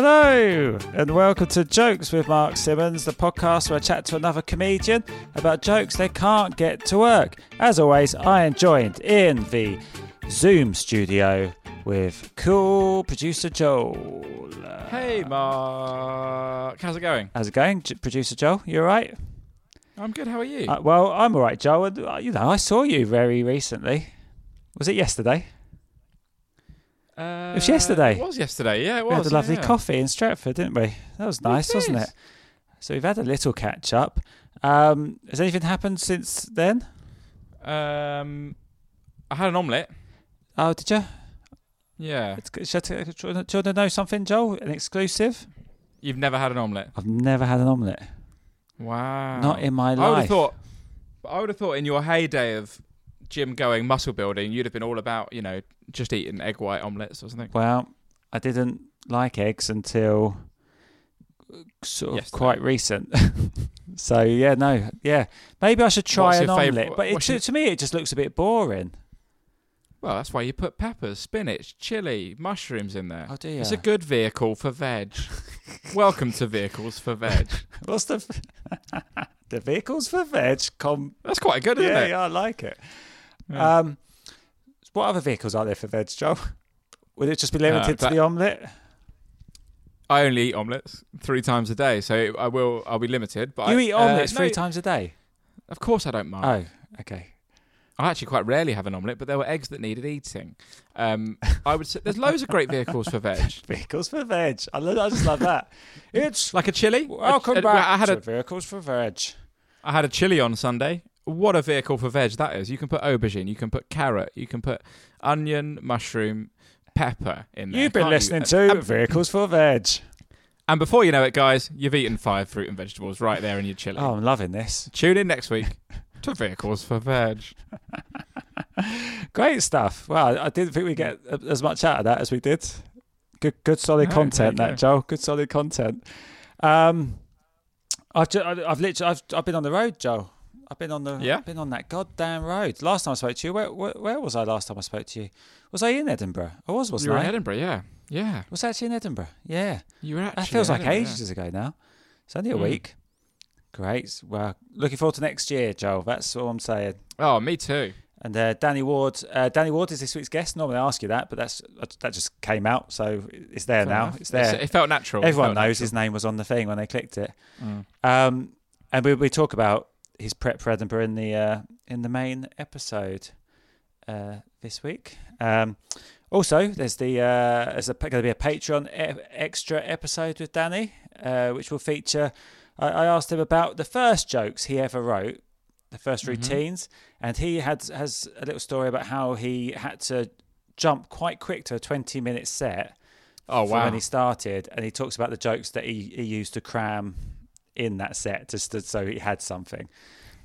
Hello, and welcome to Jokes with Mark Simmons, the podcast where I chat to another comedian about jokes they can't get to work. As always, I am joined in the Zoom studio with cool producer Joel. Hey, Mark. How's it going? How's it going, J- producer Joel? You all right? I'm good. How are you? Uh, well, I'm all right, Joel. Uh, you know, I saw you very recently. Was it yesterday? Uh, was yesterday. It was yesterday. Yeah, it we had a lovely yeah. coffee in Stratford, didn't we? That was nice, wasn't it? So we've had a little catch up. Um, has anything happened since then? Um, I had an omelette. Oh, did you? Yeah. It's, should I, do you want to know something, Joel? An exclusive? You've never had an omelette. I've never had an omelette. Wow. Not in my life. I would have thought. I would have thought in your heyday of gym going, muscle building, you'd have been all about you know just eating egg white omelettes or something. Well, I didn't like eggs until sort of Yesterday. quite recent. so yeah, no, yeah. Maybe I should try an favourite- omelette, but it, to, your- to me it just looks a bit boring. Well, that's why you put peppers, spinach, chili, mushrooms in there. Oh, ya? It's a good vehicle for veg. Welcome to vehicles for veg. What's the the vehicles for veg? Com- That's quite good, isn't yeah, it? yeah, I like it. Um, what other vehicles are there for veg, Joe? Would it just be limited to the omelette? I only eat omelettes three times a day, so I will. I'll be limited. But You I, eat uh, omelettes three no, times a day. Of course, I don't mind. Oh, okay. I actually quite rarely have an omelette, but there were eggs that needed eating. Um, I would say there's loads of great vehicles for veg, Vehicles for veg. I, lo- I just love that. It's like a chili. welcome A- a- back I had a vehicles for veg. I had a chili on Sunday. What a vehicle for veg that is! You can put aubergine, you can put carrot, you can put onion, mushroom, pepper in there. You've been can't you? listening to Vehicles for Veg. and before you know it, guys, you've eaten five fruit and vegetables right there in your chili. Oh, I'm loving this. Tune in next week to vehicles for veg. Great stuff. Well, I didn't think we get as much out of that as we did. Good, good, solid No, content. That Joel. Good, solid content. Um, I've just, I've literally, I've, I've been on the road, Joel. I've been on the, Yeah? I've been on that goddamn road. Last time I spoke to you, where, where, where was I? Last time I spoke to you, was I in Edinburgh? I was, wasn't You were I? in Edinburgh, yeah, yeah. Was I actually in Edinburgh? Yeah. You were actually. That feels like yeah. ages ago now. It's only a Mm. week. Great. Well, looking forward to next year, Joel. That's all I'm saying. Oh, me too. And uh, Danny Ward, uh, Danny Ward is this week's guest. Normally I ask you that, but that's that just came out, so it's there Fair now. enough. It's there. It felt natural. Everyone felt knows his name was on the thing when they clicked it. Mm. Um, and we, we talk about his prep for Edinburgh in the uh, in the main episode uh, this week. Um, also, there's the uh, there's going to be a Patreon e- extra episode with Danny, uh, which will feature. I, I asked him about the first jokes he ever wrote, the 1st Mm-hmm. routines, and he had has a little story about how he had to jump quite quick to a 20 minute set Oh wow. when he started, and he talks about the jokes that he, he used to cram in that set just to, so he had something.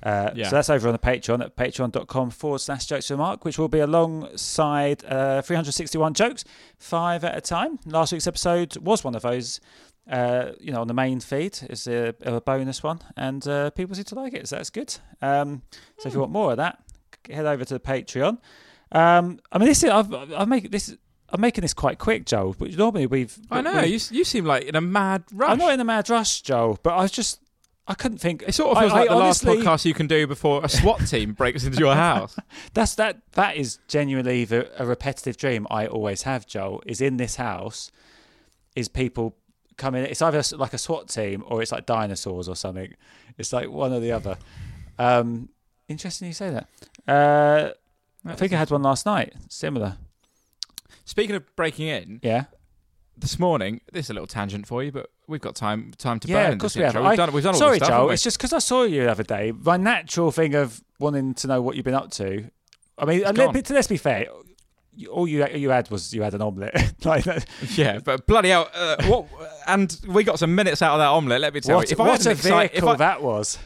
Uh, Yeah. So that's over on the Patreon at patreon.com forward slash jokes for Mark, which will be alongside uh, 361 jokes, five at a time. Last week's episode was one of those. Uh, you know, on the main feed It's a, a bonus one, and uh, people seem to like it, so that's good. Um, so if you want more of that, head over to the Patreon. Um, I mean, this is I've, I make this. I'm making this quite quick, Joel. But normally we've. I know we've- you. You seem like in a mad rush. I'm not in a mad rush, Joel, but I was just I couldn't think. It sort of feels I- like I the last podcast you can do before a SWAT team breaks into your house. That's that. That is genuinely the, a repetitive dream I always have. Joel is in this house. Is people coming? It's either like a SWAT team or it's like dinosaurs or something. It's like one or the other. Um, interesting you say that. Uh, I think I had one last night. Similar. Speaking of breaking in, Yeah. This morning, this is a little tangent for you, but we've got time time to Yeah, burn. of course this we have. We've I- done, we've done all sorry, stuff. Joel. It's just because I saw you the other day. My natural thing of wanting to know what you've been up to. I mean, let, let's be fair. All you you had was you had an omelette. like. Yeah, but bloody hell, uh, what? And we got some minutes out of that omelette. Let me tell What, you, if I, had what a excite- vehicle if, I, that was.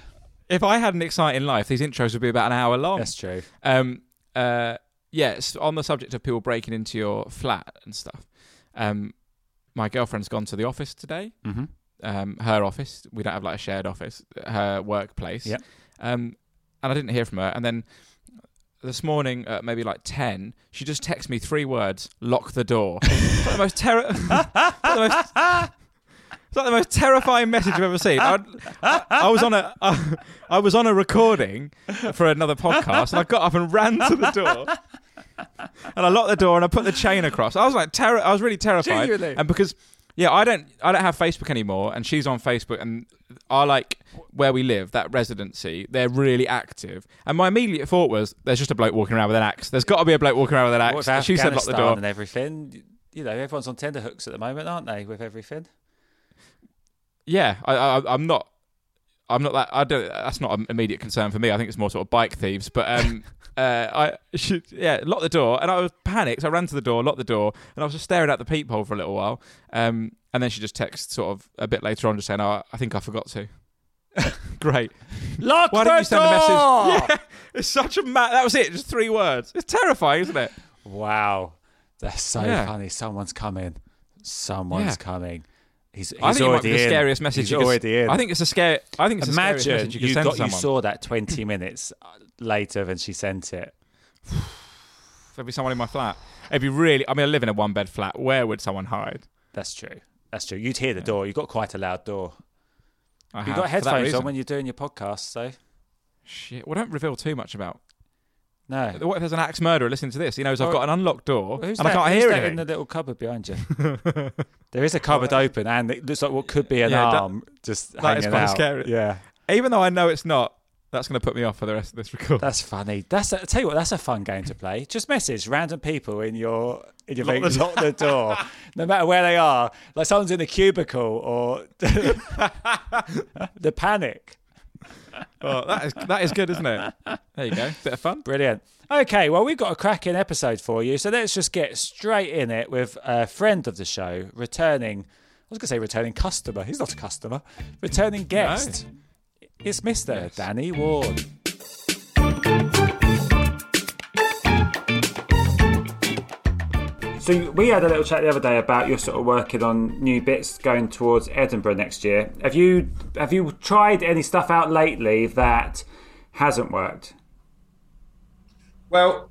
if I had an exciting life, these intros would be about an hour long. That's true. Um, uh, yes, on the subject of people breaking into your flat and stuff. Um, my girlfriend's gone to the office today. Mm-hmm. Um, her office. We don't have like a shared office. Her workplace. Yep. Um, and I didn't hear from her. And then this morning, at maybe like ten, she just texted me three words: "Lock the door." it's like the most terror. it's, like the most- it's like the most terrifying message I've ever seen. I, I, I was on a I, I was on a recording for another podcast, and I got up and ran to the door. And I locked the door and I put the chain across. I was like, terror. I was really terrified. Genuinely? And because, yeah, I don't, I don't have Facebook anymore, and she's on Facebook, and I like where we live, that residency. They're really active, and my immediate thought was, there's just a bloke walking around with an axe. There's got to be a bloke walking around with an axe. with She said, lock the door. and everything. You know, everyone's on tender hooks at the moment, aren't they? With everything. Yeah, I, I, I'm not. I'm not that. I don't. That's not an immediate concern for me. I think it's more sort of bike thieves. But um, uh, I should yeah locked the door, and I was panicked. I ran to the door, locked the door, and I was just staring at the peephole for a little while. Um, and then she just texted sort of a bit later on, just saying, "Oh, I think I forgot to." Great. Lock Why didn't you send a message? Yeah, it's such a ma- That was it. Just three words. It's terrifying, isn't it? Wow, that's so Yeah. funny. Someone's coming. Someone's Yeah. coming. He's, he's I think it might already be the in. scariest message. He's you already in. I think it's a scare. I think it's a scariest message you could you send got you saw that twenty minutes uh, later than she sent it. There'd be someone in my flat. It'd be really. I mean, I live in a one-bed flat. Where would someone hide? That's true. That's true. You'd hear the door. You've got quite a loud door. I You've have, got headphones on when you're doing your podcast, so Shit. Well, don't reveal too much about. No. What if there's an axe murderer listening to this? He knows I've Or- got an unlocked door Who's and that, I can't who's hear that anything. in the little cupboard behind you? there is a cupboard open, and it looks like what could be an Yeah, that- arm just that hanging is quite out. scary. Yeah, Even though I know it's not, that's going to put me off for the rest of this record. that's funny. That's a, tell you what, that's a fun game to play. Just message random people in your in your Lock thing, the lock the door, no matter where they are. Like someone's in the cubicle or the panic. Oh, that is that is good, isn't it? There you go. Bit of fun. Brilliant. Okay, well, we've got a cracking episode for you. So let's just get straight in it with a friend of the show, returning, I was going to say returning customer. He's not a customer. Returning guest. It's Mr. Yes. Danny Ward. So we had a little chat the other day about your sort of working on new bits going towards Edinburgh next year. Have you have you tried any stuff out lately that hasn't worked? Well,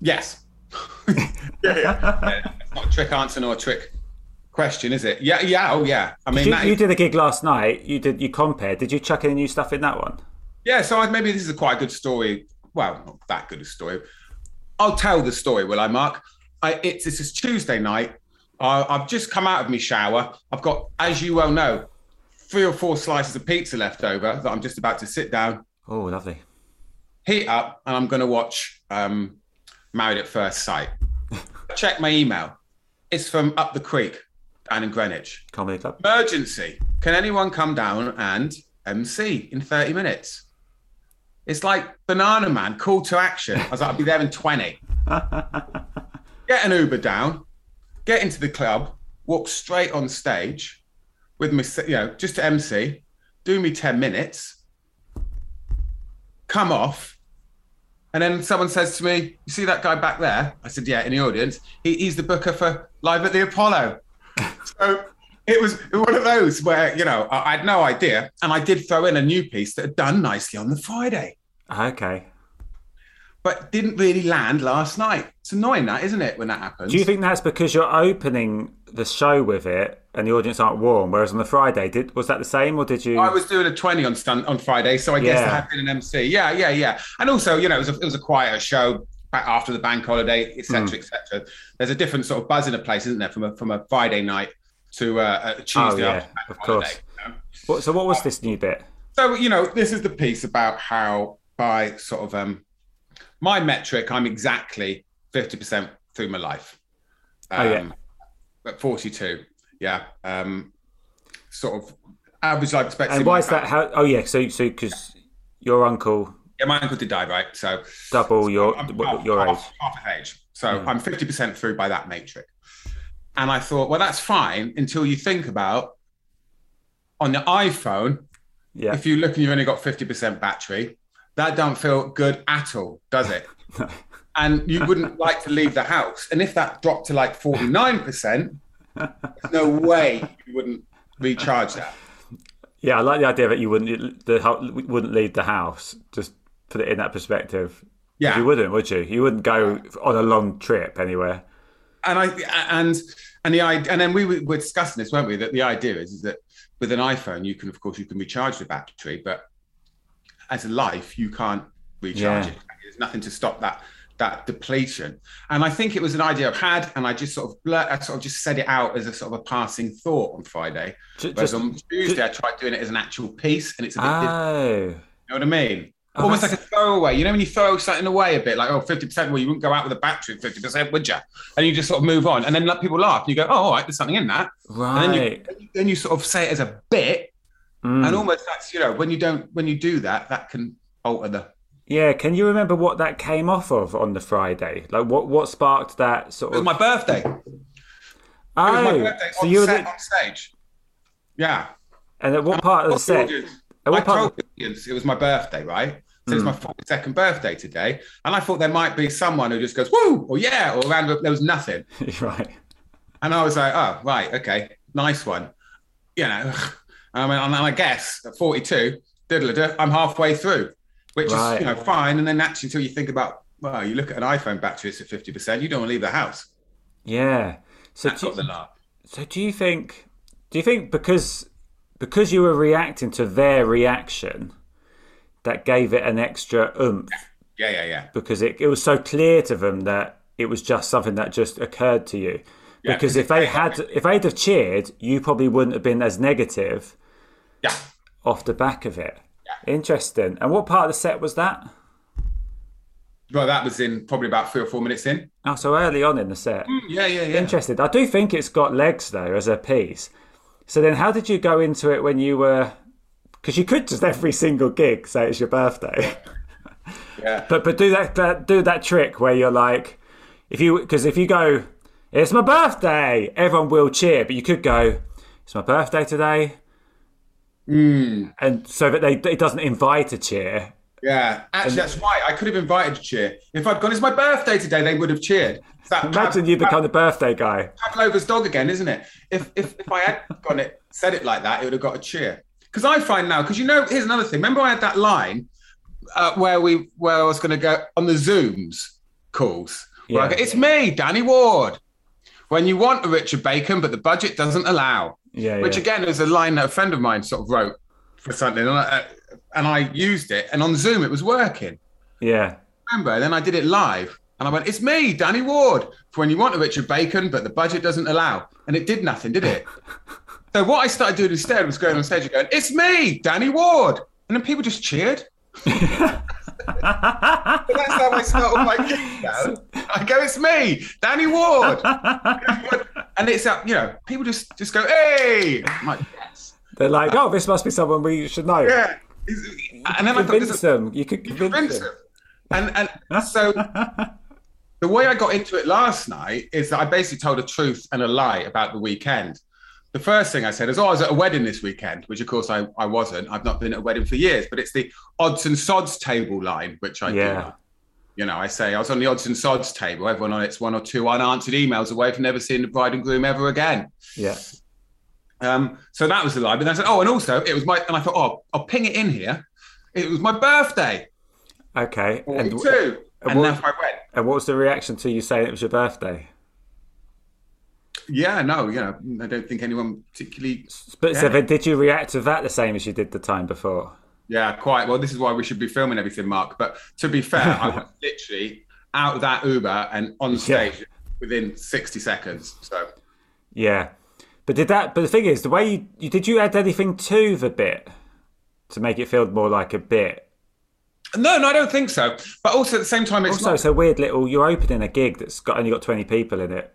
yes. yeah, yeah. It's not a trick answer nor a trick question, is it? Yeah, yeah, oh yeah. I mean, You, you is- did a gig last night. You did you compared. Did you chuck any new stuff in that one? yeah. So I, maybe this is a quite good story. Well, not that good a story. I'll tell the story, will I, Mark? I, it's this is Tuesday night. I, I've just come out of my shower. I've got, as you well know, three or four slices of pizza left over that I'm just about to sit down, Oh, lovely. heat up, and I'm going to watch um, Married at First Sight. Check my email. It's from up the creek down in Greenwich. Comedy club. Emergency. Can anyone come down and MC in 30 minutes? It's like Bananaman, call to action. I was like, I'll be there in 20. Get an Uber down, get into the club, walk straight on stage with me, you know, just to MC, do me 10 minutes, come off. And then someone says to me, You see that guy back there? I said, Yeah, in the audience. He, he's the booker for Live at the Apollo. so it was one of those where, you know, I, I had no idea. And I did throw in a new piece that had done nicely on the Friday. Okay. but didn't really land last night. It's annoying, that isn't it, when that happens? Do you think that's because you're opening the show with it and the audience aren't warm, whereas on the Friday, did was that the same or did you? I was doing a twenty on Stun- on Friday, so I guess Yeah. there had been an MC. Yeah, yeah, yeah. And also, you know, it was a, it was a quieter show back after the bank holiday, etc., Hmm. etc. There's a different sort of buzz in a place, isn't there, from a from a Friday night to uh, a Tuesday Oh, yeah, after bank of holiday. course. you know? What, so what was this new bit? So you know, this is the piece about how by sort of um my metric, I'm exactly fifty percent through my life. Oh, yeah. At 42, yeah. Um, sort of average life expectancy. And why is that? How? Oh yeah, so so because your uncle Yeah, my uncle did die, right? So double your I'm half, your age. half, half age. So I'm 50% through by that matrix. And I thought, well, that's fine until you think about on the iPhone, Yeah, if you look and you've only got 50% battery, that don't feel good at all, does it? and you wouldn't like to leave the house. And if that dropped to like 49%, there's no way you wouldn't recharge that. yeah. I like the idea that you wouldn't the wouldn't leave the house. Just put it in that perspective. Yeah. You wouldn't, would you? You wouldn't go on a long trip anywhere. and I and and the idea, and then we were, were discussing this, weren't we? That the idea is, is that with an iPhone, you can of course you can recharge the battery, but as a life, you can't recharge Yeah. it. There's nothing to stop that that depletion. And I think it was an idea I've had, and I just sort of blur, I sort of just said it out as a sort of a passing thought on Friday. Ju- Whereas on Tuesday, I tried doing it as an actual piece, and it's a bit different. Oh, You know what I mean? Oh, Almost like a throwaway. You know, when you throw something away a bit, like, oh, 50%, well, you wouldn't go out with a battery at 50%, would you? And you just sort of move on. And then let people laugh. And you go, oh, all right, there's something in that. Right. And then you, then you sort of say it as a bit. Mm. And almost that's, you know, when you don't, when you do that, that can alter the. Yeah, can you remember what that came off of on the Friday? Like what what sparked that sort It was of? my birthday. It was oh, my birthday so you were set, the, on stage. Yeah. and at what part of the set? audience? At I part? told the audience it was my birthday, right? So it's my 42nd birthday today. And I thought there might be someone who just goes, woo, or yeah, or around, there was nothing. right. And I was like, oh, right, okay, nice one. You know, I mean, and I guess at 42, diddle I'm halfway through, which Right. is, you know, fine. And then actually, until you think about, well, you look at an iPhone battery, it's at 50%, you don't want to leave the house. Yeah. So That's do, laugh. so do you think? Do you think because because you were reacting to their reaction, that gave it an extra oomph? Yeah, yeah, yeah. because it, it was so clear to them that it was just something that just occurred to you. Yeah, because if they had, if they'd have cheered, you probably wouldn't have been as negative Yeah. off the back of it. Yeah. Interesting. And what part of the set was that? Well, that was in probably about three or four minutes in. Oh, so early on in the set. Mm, yeah, yeah, yeah. Interesting. I do think it's got legs though as a piece. So then, how did you go into it when you were? Because you could just every single gig say it's your birthday. Yeah. But but do that, that do that trick where you're like, if you because if you go, it's my birthday, everyone will cheer. But you could go, it's my birthday today, Hmm. and so that they it doesn't invite a cheer. Yeah, actually, that's right. I could have invited to cheer. If I'd gone, it's my birthday today, they would have cheered. That Imagine Pav- you become the birthday guy. Pavlova's dog again, isn't it? If, if if I had gone it said it like that, it would have got a cheer. Because I find now, because you know, here's another thing. Remember, I had that line uh, where we where I was going to go on the Zooms calls. Yeah. go, it's me, Danny Ward. When you want a Richard Bacon, but the budget doesn't allow. Yeah, Which yeah. again is a line that a friend of mine sort of wrote for something, and I, uh, and I used it, and on Zoom it was working Yeah, remember, and then I did it live. And I went, it's me, Danny Ward, for when you want a Richard Bacon, but the budget doesn't allow. And it did nothing, did it? so what I started doing instead was going on stage and going, it's me, Danny Ward. And then people just cheered. That's how I start all my now. I go, it's me, Danny Ward. and it's, uh, you know, people just, just go, hey. I'm like, yes. they're like, oh, this must be someone we should know. Yeah. And then I thought, Convince them. You could convince, convince them. them. And and so the way I got into it last night is that I basically told a truth and a lie about the weekend. The first thing I said is, "Oh, I was at a wedding this weekend," which of course I, I wasn't. I've not been at a wedding for years, but it's the odds and sods table line, which I Yeah. do. You know, I say I was on the odds and sods table. Everyone on it's one or two unanswered emails away from never seeing the bride and groom ever again. Yeah. Um, so that was the lie. But then I said, "Oh, and also it was my," and I thought, "Oh, I'll ping it in here. It was my birthday." Okay. And 42. And what- that's I went. And what was the reaction to you saying it was your birthday? Yeah, no, yeah, I don't think anyone particularly. But Yeah. then did you react to that the same as you did the time before? Yeah, quite. Well, this is why we should be filming everything, Mark. But to be fair, I was literally out of that Uber and on stage within 60 seconds. So Yeah. But did that? But the thing is, the way you, you did you add anything to the bit to make it feel more like a bit? no, no, I don't think so. But also at the same time, it's Also, not. it's a weird little. You're opening a gig that's got only got twenty people in it.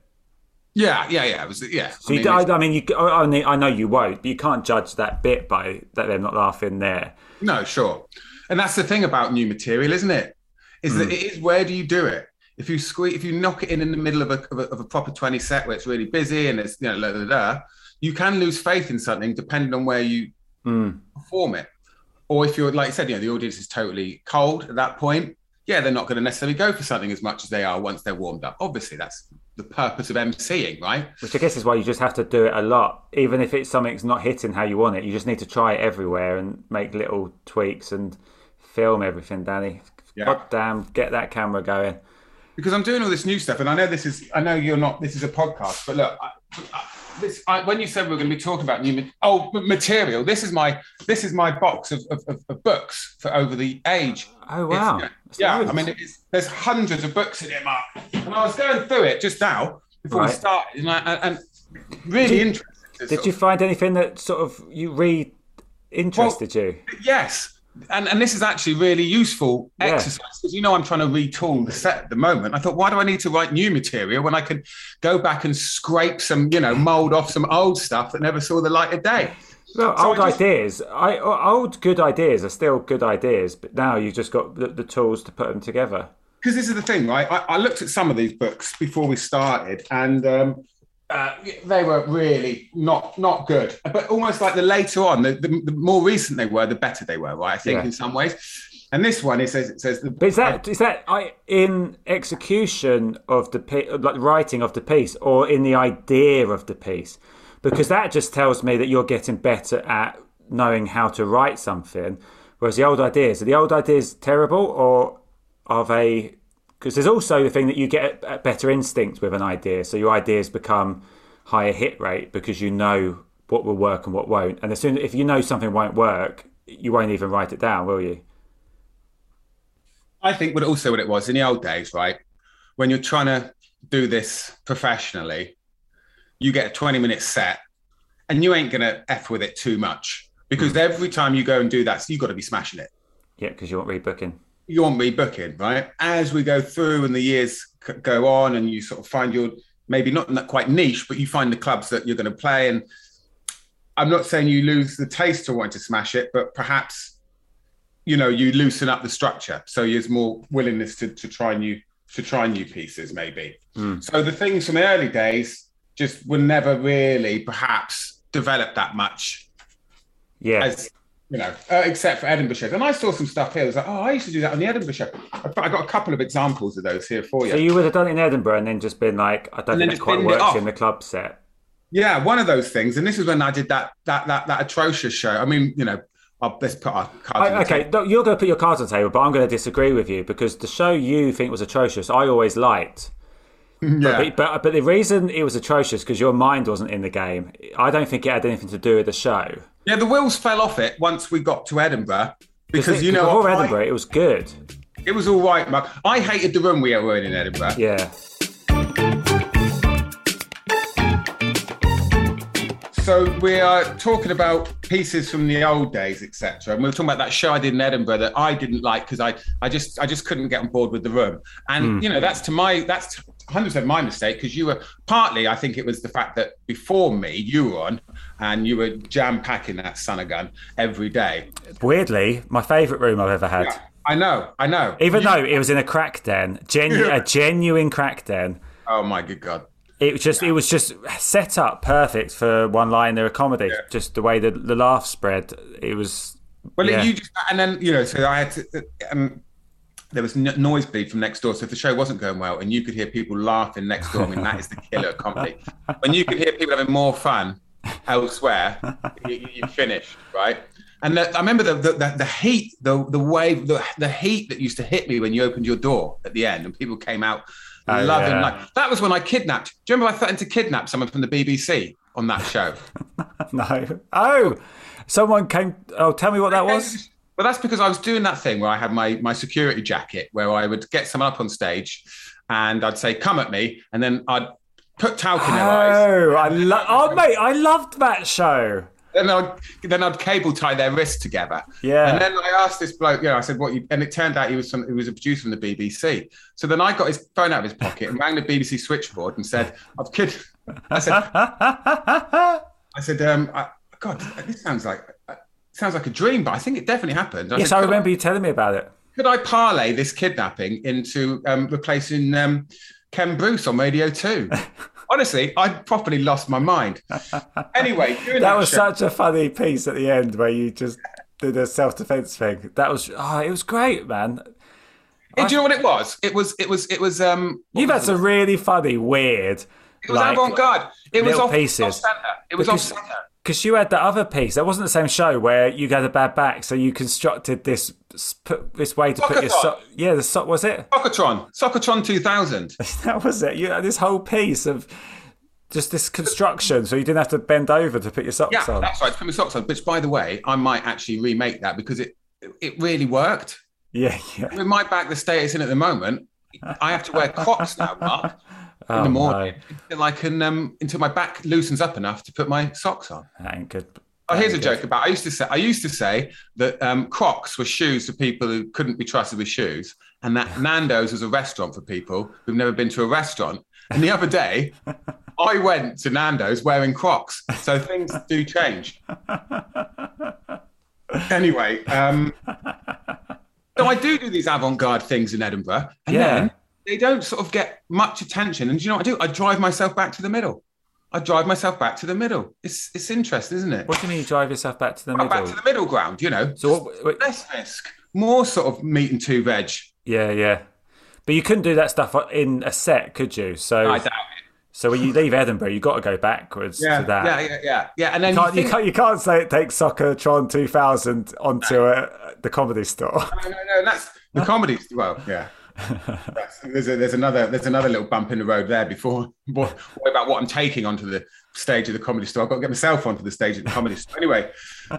Yeah, yeah, yeah. It was yeah. So I you, mean, I, I mean, you, I, I mean, I know you won't, but you can't judge that bit by that they're not laughing there. No, sure. And that's the thing about new material, isn't it? Is Hmm. that it is where do you do it? If you squeeze, if you knock it in in the middle of a, of a, of a proper 20 set where it's really busy and it's, you know, la, la, la, you can lose faith in something depending on where you Hmm. perform it. Or if you're, like you said, you know, the audience is totally cold at that point, yeah, they're not going to necessarily go for something as much as they are once they're warmed up. Obviously, that's the purpose of emceeing, right? Which I guess is why you just have to do it a lot, even if it's something's not hitting how you want it. You just need to try it everywhere and make little tweaks and film everything, Danny. Yeah. God damn, get that camera going. because I'm doing all this new stuff, and I know this is, I know you're not, this is a podcast, but look, I, I, this, I, when you said we were going to be talking about new, oh, ma- material, this is my, this is my box of, of, of books for over the age. Oh wow, It's- That's yeah. I mean, there's hundreds of books in it, Mark, and I was going through it just now before we started, and, I, and really Did- interested. Did you of- find anything that sort of you re interested you? Yes. And, and this is actually really useful Yeah. exercise because you know I'm trying to retool the set at the moment. I thought, why do I need to write new material when I can go back and scrape some, you know, mold off some old stuff that never saw the light of day? Well, So old I just- ideas, I old good ideas are still good ideas, but now you've just got the, the tools to put them together. Because this is the thing, right? I, I looked at some of these books before we started, and um, uh, they were really not not good. But almost like the later on, the, the, the more recent they were, the better they were, right? I think Yeah. in some ways. And this one, it says it says the But is that is that I, in execution of the like writing of the piece, or in the idea of the piece? Because that just tells me that you're getting better at knowing how to write something, whereas the old ideas are the old ideas terrible, or are they? Because there's also the thing that you get a better instinct with an idea, so your ideas become higher hit rate because you know what will work and what won't. And as soon as if you know something won't work, you won't even write it down, will you? I think what also what it was in the old days, right? When you're trying to do this professionally, you get a 20 minute set and you ain't gonna F with it too much. Because mm. every time you go and do that, you've got to be smashing it. Yeah, because you want rebooking. You want rebooking, right? As we go through and the years go on and you sort of find your maybe not quite niche, but you find the clubs that you're going to play. And I'm not saying you lose the taste to wanting to smash it, but perhaps you know you loosen up the structure, so there's more willingness to, to try new to try new pieces, maybe. Mm. So the things from the early days just were never really perhaps developed that much Yeah. as you know, uh, except for Edinburgh shows. And I saw some stuff here. I was like, oh, I used to do that on the Edinburgh show. I, I got a couple of examples of those here for you. So you would have done it in Edinburgh and then just been like, I don't And think that just quite it works in the club set. yeah, one of those things. And this is when I did that that that that atrocious show. I mean, you know, I'll, let's put our cards. on I, the okay, table. you're going to put your cards on the table, but I'm going to disagree with you because the show you think was atrocious, I always liked. Yeah. But, but, but the reason it was atrocious because your mind wasn't in the game. I don't think it had anything to do with the show. yeah, the wheels fell off it once we got to Edinburgh because it- you know before I- Edinburgh, it was good. it was all right, Mark. I hated the room we were in in Edinburgh. Yeah. So we are talking about pieces from the old days, etc. And we were talking about that show I did in Edinburgh that I didn't like because I, I just I just couldn't get on board with the room. And hmm. you know that's to my that's 100 percent my mistake because you were partly I think it was the fact that before me you were on and you were jam packing that son of gun every day. Weirdly, my favourite room I've ever had. Yeah, I know, I know. Even You- though it was in a crack den, genu- a genuine crack den. oh my good god. It was just it was just set up perfect for one liner comedy. Yeah. Just the way the the laugh spread. It was Well, yeah. you just and then you know, so I had to. Um, there was n- noise bleed from next door, so if the show wasn't going well, and you could hear people laughing next door, I mean that is the killer of comedy. When you could hear people having more fun elsewhere, you, you finished, right? And the, I remember the, the the the heat, the the wave, the the heat that used to hit me when you opened your door at the end, and people came out Oh, loving yeah. like that was when I kidnapped. Do you remember I threatened to kidnap someone from the BBC on that show? No. Oh, someone came. Oh, tell me what that was. Well, that's because I was doing that thing where I had my my security jacket, where I would get someone up on stage, and I'd say, "Come at me," and then I'd put talc in their eyes. Oh, I love. Oh, mate, I loved that show. Then I'd then I'd cable tie their wrists together. Yeah. And then I asked this bloke, you know, I said, "What?" You, and it turned out he was some, he was a producer from the BBC. So then I got his phone out of his pocket and rang the BBC switchboard and said, "I've kid." I said, "I said, um, I, God, this sounds like sounds like a dream, but I think it definitely happened." Yes, said, I remember you telling me about it. Could I parlay this kidnapping into um, replacing um, Ken Bruce on Radio Two? Honestly, I properly lost my mind. Anyway, doing That was show- such a funny piece at the end where you just did a self defense thing. That was. Oh, it was great, man. Hey, do you know what it was? It was. It was. It was. Um, You've was had some really funny, weird. It was avant-garde. It was off, pieces. off center. It was Because- off center. Because you had the other piece. That wasn't the same show where you had a bad back, so you constructed this put this way to put your Soccer so- yeah the sock was it Soccertron, Soccertron 2000. that was it you had this whole piece of just this construction so you didn't have to bend over to put your socks Yeah, on that's right. Put my socks on. Which, by the way, I might actually remake that because it it really worked. yeah yeah With my back, the state it's in at the moment, I have to wear Crocs now, Mark, in Oh, the morning until I can um, until my back loosens up enough to put my socks on. that ain't good Oh, here's a good. joke about. I used to say I used to say that um, Crocs were shoes for people who couldn't be trusted with shoes, and that Nando's was a restaurant for people who've never been to a restaurant. And the other day, I went to Nando's wearing Crocs, so things do change. Anyway, um, so I do do these avant-garde things in Edinburgh, and Yeah. then they don't sort of get much attention. And do you know what I do? I drive myself back to the middle. I drive myself back to the middle. It's it's interesting, isn't it? what do you mean you drive yourself back to the middle back to the middle ground, you know. so what, wait, less risk, more sort of meat and two veg. yeah yeah but you couldn't do that stuff in a set could you so I doubt it. so when you leave Edinburgh you've got to go backwards Yeah, to that yeah, yeah, yeah, yeah. And then You can't, you you, can't, you can't say it takes Soccertron 2000 onto a, uh, the comedy store. no, no, no, that's the comedy. Well, yeah. There's, a, there's another there's another little bump in the road there before what, what about what I'm taking onto the stage of the comedy store. I've got to get myself onto the stage of the comedy store anyway.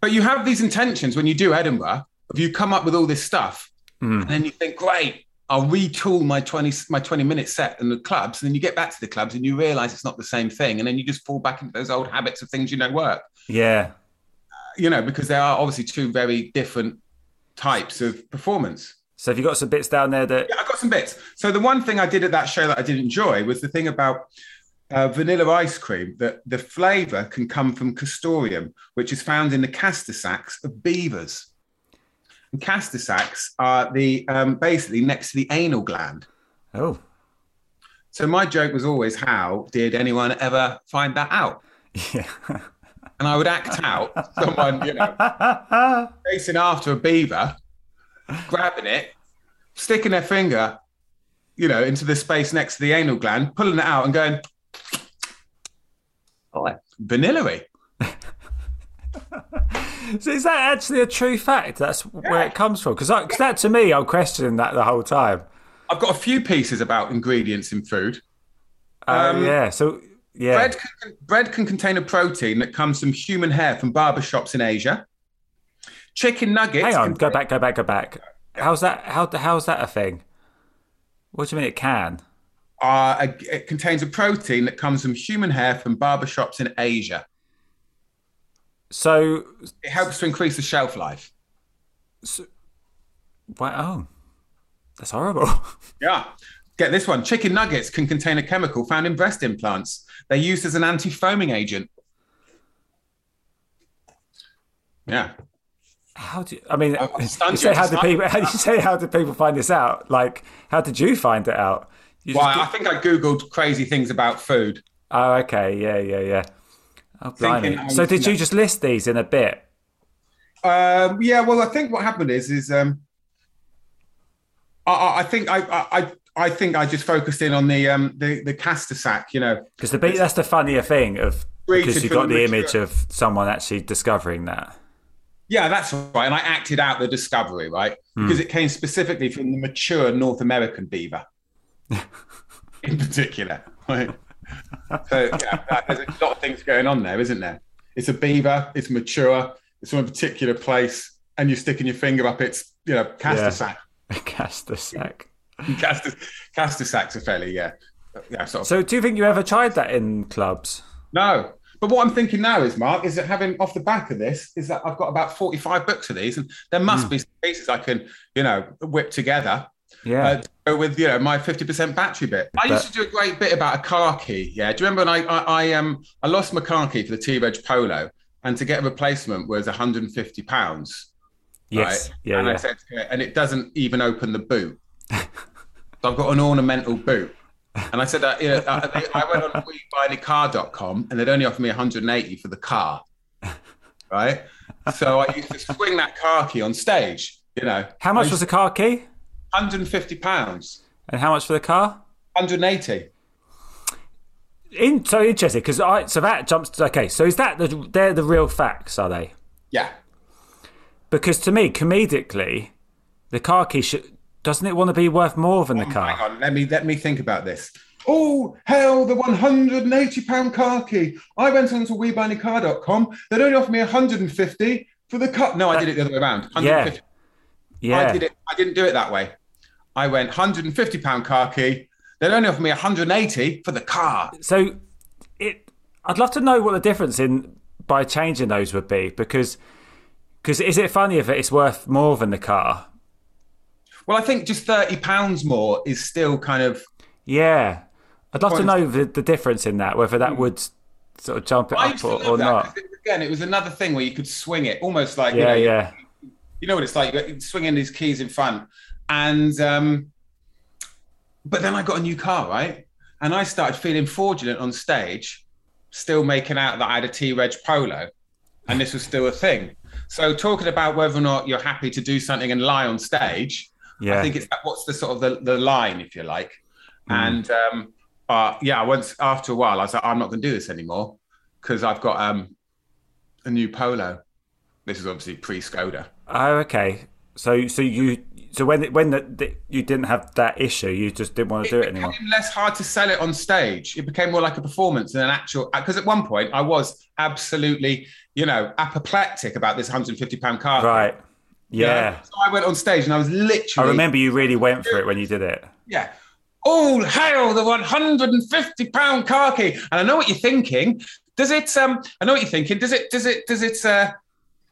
but you have these intentions when you do Edinburgh. If you come up with all this stuff, hmm. and then you think, great, I'll retool my 20 my 20 minute set in the clubs, and then you get back to the clubs and you realize it's not the same thing, and then you just fall back into those old habits of things you know work. Yeah. You know, because there are obviously two very different types of performance. So have you got some bits down there that Yeah, I got some bits. So the one thing I did at that show that I did enjoy was the thing about uh, vanilla ice cream. That the flavour can come from castoreum, which is found in the castor sacs of beavers. And castor sacs are the um, basically next to the anal gland. Oh. So my joke was always, how did anyone ever find that out? Yeah. And I would act out someone, you know, chasing after a beaver, grabbing it, sticking their finger, you know, into the space next to the anal gland, pulling it out and going, oh, vanilla So is that actually a true fact? That's where it comes from? Because that to me, I'm questioning that the whole time. I've got a few pieces about ingredients in food. Oh Um, yeah. So yeah. Bread, can, bread can contain a protein that comes from human hair from barbershops in Asia. Chicken nuggets. Hang on. Go back. Go back. Go back. How's that? How how's that a thing? What do you mean it can? Uh, a, it contains a protein that comes from human hair from barbershops in Asia. So It helps to increase the shelf life. So, wow. Oh, that's horrible. Yeah. Get this one. Chicken nuggets can contain a chemical found in breast implants. They're used as an anti-foaming agent. Yeah. How do you, I mean? I've You say you, how did people? How do you say how did people find this out? Like how did you find it out? You Well, I think I googled crazy things about food. Oh, okay. Yeah, yeah, yeah. Oh, blimey. So did you just list these in a bit? Um, yeah. Well, I think what happened is is um, I- I, I think I, I I think I just focused in on the um the the castor sac. You know. Because the beat, that's the funnier thing of because you got the image of someone actually discovering that. Yeah, that's right. And I acted out the discovery, right? Hmm. Because it came specifically from the mature North American beaver, in particular. Right? So yeah, there's a lot of things going on there, isn't there? It's a beaver. It's mature. It's from a particular place, and you're sticking your finger up its, you know, castor Yeah. sack. Castor sack. castor, castor sacs are fairly, yeah, yeah. Sort of. So, do you think you ever tried that in clubs? No. But what I'm thinking now is, Mark, is that having off the back of this, is that I've got about 45 books of these, and there must be some pieces I can, you know, whip together Yeah. uh, to go with, you know, my 50% battery bit. I used to do a great bit about a car key. Yeah. Do you remember when I, I, I, um, I lost my car key for the T-Reg Polo, and to get a replacement was 150 pounds. yes. right? Yeah. and I said, and it doesn't even open the boot. so I've got an ornamental boot. And I said, uh, you know, uh, they- I went on WeBuyAnyCar.com and they'd only offer me 180 for the car. Right. So I used to swing that car key on stage, you know. How much was the car key? 150 pounds, And how much for the car? 180. In, so interesting because I so that jumps. To, okay, so is that the they're the real facts? Are they? Yeah. Because to me, comedically, the car key should doesn't it want to be worth more than the oh Hang car? on, let me let me think about this. Oh hell, the 180 pound car key. I went on to WeBuyAnyCar.com. They'd only offer me 150 for the car. No, I did it the other way around. 150. Yeah. I did it. I didn't do it that way. I went 150 pound car key. They'd only offer me 180 for the car. So it I'd love to know what the difference in by changing those would be because because is it funny if it's worth more than the car? Well, I think just 30 pounds more is still kind of. Yeah. I'd love to know the, the difference in that, whether that would sort of jump it I up or, or that, not. it- again, it was another thing where you could swing it almost like you Yeah, know, yeah. you know what it's like swinging these keys in front and um but then i got a new car right and i started feeling fraudulent on stage still making out that i had a t-reg polo and this was still a thing so talking about whether or not you're happy to do something and lie on stage Yeah. i think it's what's the sort of the, the line if you like Hmm. and um uh yeah once after a while i was like i'm not going to do this anymore because i've got um a new polo this is obviously pre-skoda Oh, okay. So so you so when when the, the, you didn't have that issue, you just didn't want to do it anymore. became less hard to sell it on stage. It became more like a performance than an actual. Because at one point I was absolutely, you know, apoplectic about this 150 pound car. Right. You know? Yeah. So I went on stage and I was literally. I remember you really went for it when you did it. Yeah. All hail the 150 pound car key. And I know what you're thinking. Does it? Um. I know what you're thinking. Does it? Does it? Does it? Uh,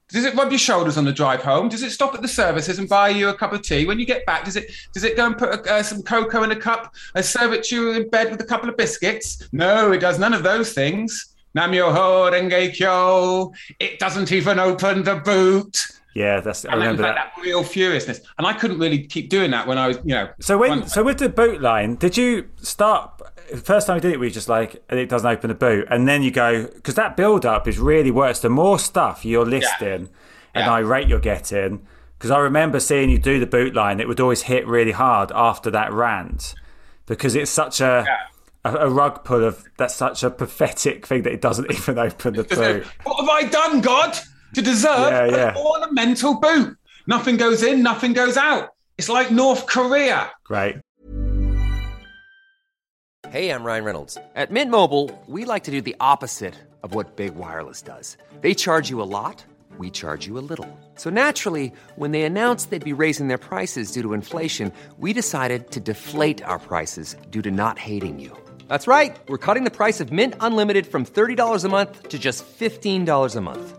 does it rub your shoulders on the drive home? Does it stop at the services and buy you a cup of tea when you get back? Does it? Does it go and put uh, some cocoa in a cup and serve it to you in bed with a couple of biscuits? No, it does none of those things. Namyo Renge Kyo. It doesn't even open the boot. Yeah, that's I And was remember that. that real furiousness. And I couldn't really keep doing that when I was, you know. So when so with the boot line, did you start first time you did it? We were just like and it doesn't open the boot, and then you go because that build up is really works. The more stuff you're listing and Yeah. irate you're getting, because I remember seeing you do the boot line, it would always hit really hard after that rant because it's such a. A, a rug pull of that's such a pathetic thing that it doesn't even open the boot. What have I done, God, to deserve Yeah, yeah. an ornamental boot? Nothing goes in, nothing goes out. It's like North Korea. Great. Hey, I'm Ryan Reynolds. At Mint Mobile, we like to do the opposite of what Big Wireless does. They charge you a lot, we charge you a little. So naturally, when they announced they'd be raising their prices due to inflation, we decided to deflate our prices due to not hating you. That's right. We're cutting the price of Mint Unlimited from $30 a month to just $15 a month.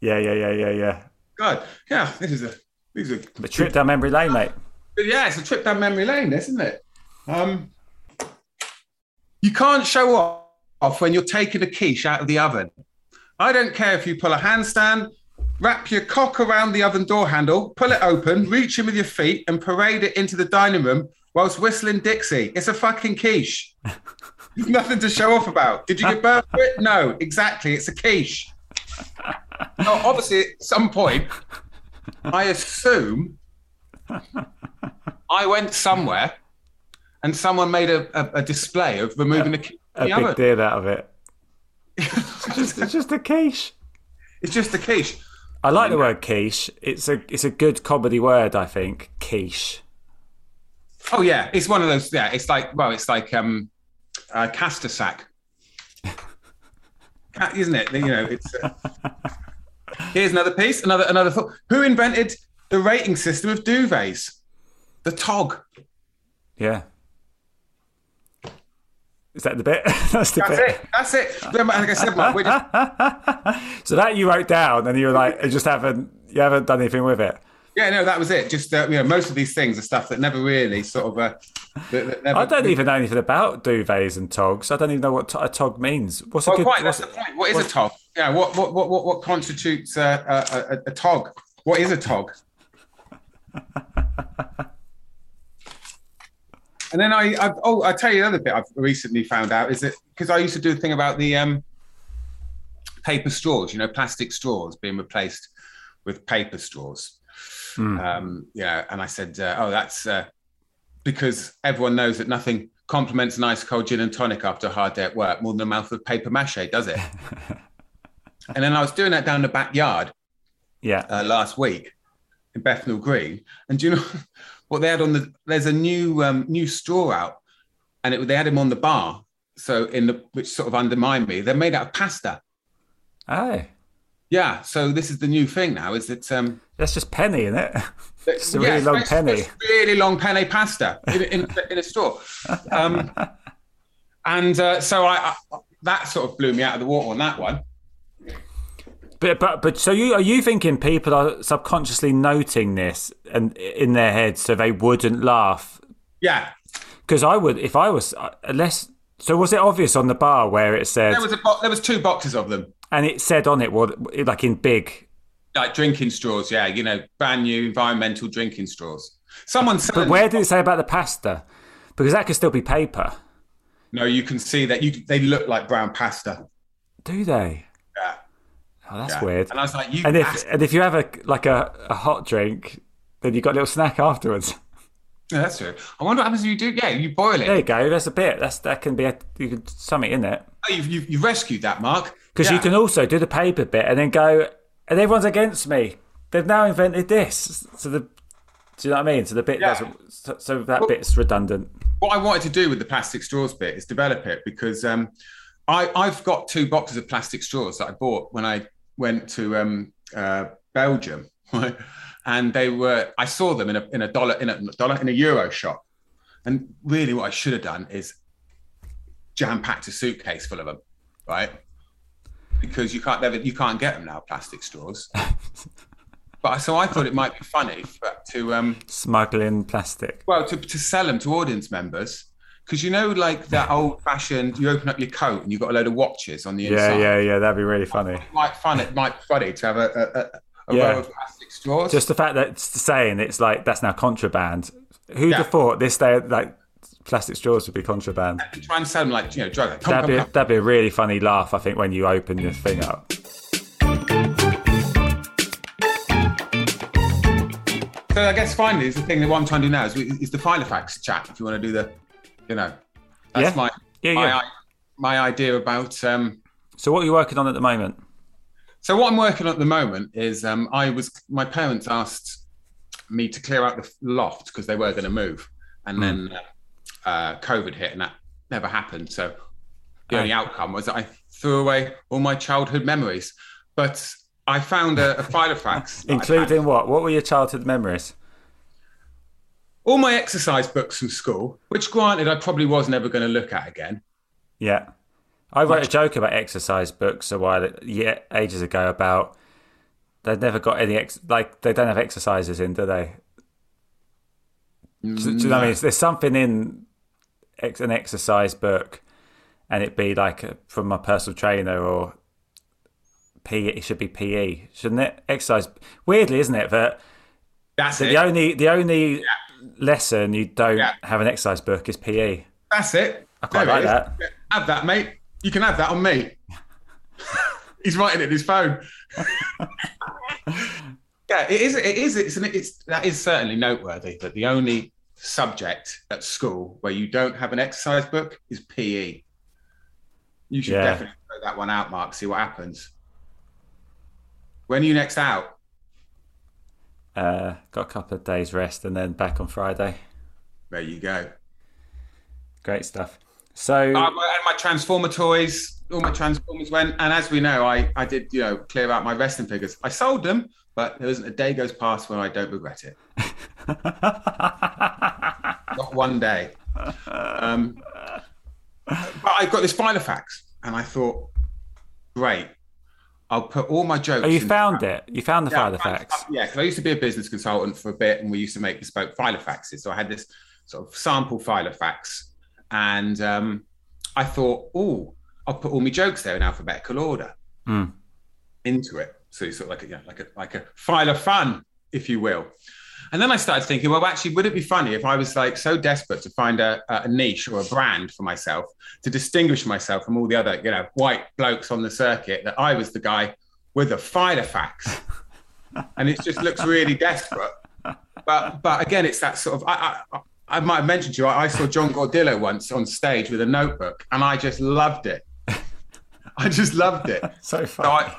Yeah, yeah, yeah, yeah, yeah. God, yeah, this is a these are The trip down memory lane, mate. yeah, it's a trip down memory lane, isn't it? Um, you can't show off when you're taking a quiche out of the oven. I don't care if you pull a handstand, wrap your cock around the oven door handle, pull it open, reach in with your feet, and parade it into the dining room whilst whistling Dixie. It's a fucking quiche. There's nothing to show off about. Did you give birth to it? No, exactly. It's a quiche. Now, obviously, at some point, I assume I went somewhere and someone made a, a, a display of removing the quiche A the big oven. deal out of it. It's just a quiche. It's just a quiche. I like the word quiche. It's a it's a good comedy word, I think. Quiche. Oh yeah, it's one of those. Yeah, it's like well, it's like um, uh, caster sack, isn't it? You know, it's. Uh... Here's another piece. Another another thought. Who invented the rating system of duvets? The Tog. Yeah. Is that the bit? That's the That's bit. it. That's it. Like I said, Mark, just, So that you wrote down, and you were like, you just haven't you haven't done anything with it. Yeah, no, that was it. Just uh, you know, most of these things are stuff that never really sort of. Uh, that, that never, I don't even know anything about duvets and togs. I don't even know what a tog means. What's a good? quite. what's- That's the point. What is a tog? Yeah. What what what what, what constitutes uh, a, a, a tog? What is a tog? and then I, I oh I tell you another bit I've recently found out is that because I used to do a thing about the um, paper straws, you know, plastic straws being replaced with paper straws. Um, yeah, and I said, uh, oh, that's uh, because everyone knows that nothing complements an ice cold gin and tonic after a hard day at work more than a mouthful of paper mache, does it? and then I was doing that down the backyard yeah. uh, last week in Bethnal Green, and do you know what they had on the? There's a new um, new straw out, and it, they had him on the bar. So in the which sort of undermined me. They're made out of pasta. Oh, Yeah. So this is the new thing now. Is that um, that's just penne, isn't it? It's a yeah, really long penne. really long penne pasta in, in, in a store. Um, and uh, so I, I that sort of blew me out of the water on that one. But but but so you are you thinking people are subconsciously noting this and in their heads so they wouldn't laugh? Yeah. Because I would if I was uh, unless. So was it obvious on the bar where it said There was a bo- there was two boxes of them, and it said on it well like in big like drinking straws. Yeah, you know, brand new environmental drinking straws. Someone said, But where did it say about the pasta? Because that could still be paper. "No, you can see that you they look like brown pasta." Do they? Yeah, Oh, that's yeah. weird. And I was like, "You." And if bastard." and if you have a like a, a hot drink, then you got a little snack afterwards. Yeah, that's true. I wonder what happens if you do. Yeah, you boil it. There you go. That's a bit. That's that can be a you could something in it Oh, you've, you've, you've rescued that, Mark. because you can also do the paper bit and then go and everyone's against me. They've now invented this. So the do you know what I mean? So the bit Yeah. doesn't. So, so that Well- bit's redundant. what I wanted to do with the plastic straws bit is develop it because um, I, I've got two boxes of plastic straws that I bought when I went to um, uh, Belgium, right? and they were I saw them in a in a dollar in a dollar in a euro shop, and really what I should have done is jam packed a suitcase full of them, right? Because you can't never you can't get them now plastic straws. But so I thought it might be funny for, to um, Smuggling plastic. well, to, to sell them to audience members, because you know, like that old fashioned, you open up your coat and you've got a load of watches on the inside. yeah, yeah. yeah. That'd be really funny. Might fun. It might be funny to have a, a, a, a Yeah. row of plastic straws. Just the fact that it's saying it's like that's now contraband. Who'd Yeah. have thought this day like plastic straws would be contraband? try and sell them like you know, drug. Come, That'd come, be come. that'd be a really funny laugh. I think when you open this thing up. So I guess finally, is the thing that what I'm trying to do now is, is the Filofax chat. If you want to do the, you know, that's Yeah. my Yeah, my, yeah. my idea about. Um, So what are you working on at the moment? so what I'm working on at the moment is um, I was my parents asked me to clear out the loft because they were going to move, and then uh, uh, COVID hit and that never happened. So the only outcome was that I threw away all my childhood memories. But I found a, a that I had. Including what? What were your childhood memories? all my exercise books from school, which granted I probably was never going to look at again. Yeah. I wrote a joke about exercise books a while, yeah, ages ago about they've never got any ex like they don't have exercises in, do they? Do, do you know what I mean? There's something in ex, an exercise book, and it be like a, from my personal trainer or PE. It should be PE, shouldn't it? Exercise. Weirdly, isn't it that That's that it. the only the only lesson you don't Yeah. have an exercise book is PE. That's it. I quite There like that. Have that, mate. You can have that on me. He's writing it in his phone. yeah, it is. It is. It's, an, it's that is certainly noteworthy that the only subject at school where you don't have an exercise book is PE. You should Yeah. definitely throw that one out, Mark. See what happens. When are you next out? Uh, got a couple of days rest and then back on Friday. There you go. Great stuff. So Uh, and my Transformer toys, all my Transformers went. And as we know, I, I did, you know, clear out my wrestling figures. I sold them, but there isn't a day goes past when I don't regret it. Not one day. Um, but I got this Filofax, and I thought, great. I'll put all my jokes. oh, you found it. You found the yeah, Filofax. Yeah, because I used to be a business consultant for a bit, and we used to make bespoke filofaxes. So I had this sort of sample filofax, and um, I thought, oh, I'll put all my jokes there in alphabetical order Mm. into it. So it's sort of like a, you know, like a like a file of fun, if you will. And then I started thinking, well, actually, would it be funny if I was like so desperate to find a, a niche or a brand for myself to distinguish myself from all the other, you know, white blokes on the circuit that I was the guy with a filofax? and it just looks really desperate. But but again, it's that sort of I I, I might have mentioned to you. I, I saw John Gordillo once on stage with a notebook, and I just loved it. I just loved it. So So. I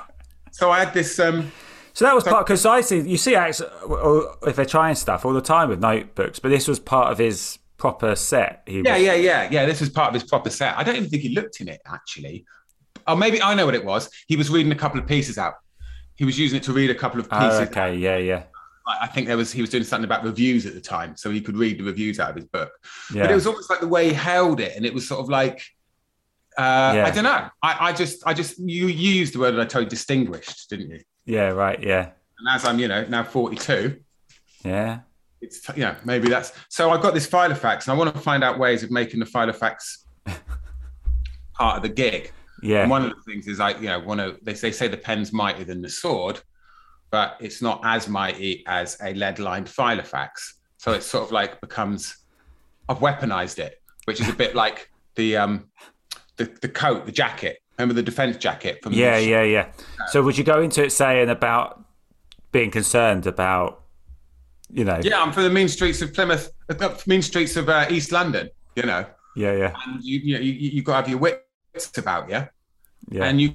so I had this um So that was part because I see you see acts if they're trying stuff all the time with notebooks, but this was part of his proper set. He yeah was, yeah yeah yeah. This was part of his proper set. I don't even think he looked in it actually. Oh, maybe I know what it was. He was reading a couple of pieces out. He was using it to read a couple of pieces. Oh, okay, yeah, yeah, I I think there was he was doing something about reviews at the time, so he could read the reviews out of his book. yeah. But it was almost like the way he held it, and it was sort of like uh, Yeah. I don't know. I, I just I just you you used the word that I told you, distinguished, didn't you? Yeah, right, yeah, And as I'm you know now 42, yeah. it's you know maybe that's so I've got this Filofax, and I want to find out ways of making the Filofax part of the gig. Yeah, And one of the things is like, you know, one of they say say the pen's mightier than the sword, but it's not as mighty as a lead-lined Filofax. So it sort of like becomes I've weaponized it, which is a bit like the um the, the coat, the jacket. Remember the defense jacket from yeah, the, yeah, yeah. So would you go into it saying about being concerned about, you know, Yeah, I'm from the mean streets of Plymouth, uh, mean streets of uh, East London, you know. yeah, yeah, And you you know, you, you got to have your wits about you. yeah. and you,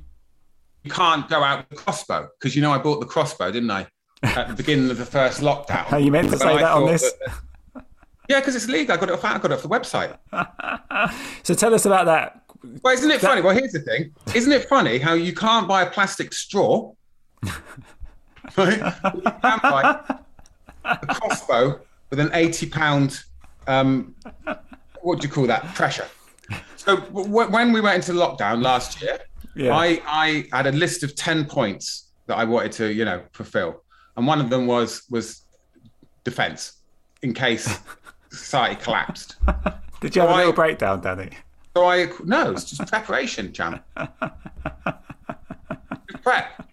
you can't go out with a crossbow because you know I bought the crossbow, didn't I, at the beginning of the first lockdown? Are you meant to say I that on this? that- yeah, because it's legal. I got it off. I got it off the website. So tell us about that. Well, isn't it funny? Well, here's the thing. Isn't it funny how you can't buy a plastic straw? right? You can buy a crossbow with an eighty-pound. Um, what do you call that? Pressure. So w- when we went into lockdown last year, Yeah. I, I had a list of 10 points that I wanted to, you know, fulfill. And one of them was was defense in case society collapsed. Did you have a little breakdown, Danny? So I no, it's just preparation. Just prep.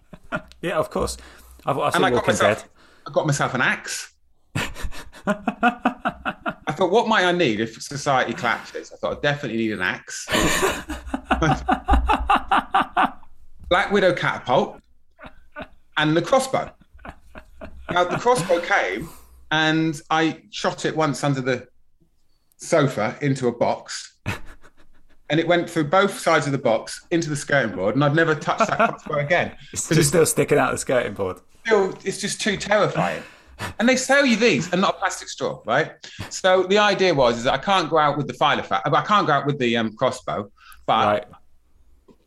Yeah, of course. I've, I've And I got myself Dead. I got myself an axe. I thought, what might I need if society collapses? I thought I definitely need an axe. Black Widow catapult and the crossbow. Now the crossbow came and I shot it once under the sofa into a box, and it went through both sides of the box into the skirting board, and I've never touched that crossbow again. It's just still sticking out the skirting board. Still, it's just too terrifying. And they sell you these and not a plastic straw, right? So the idea was is that I can't go out with the Filofax. I can't go out with the um, crossbow, but Right.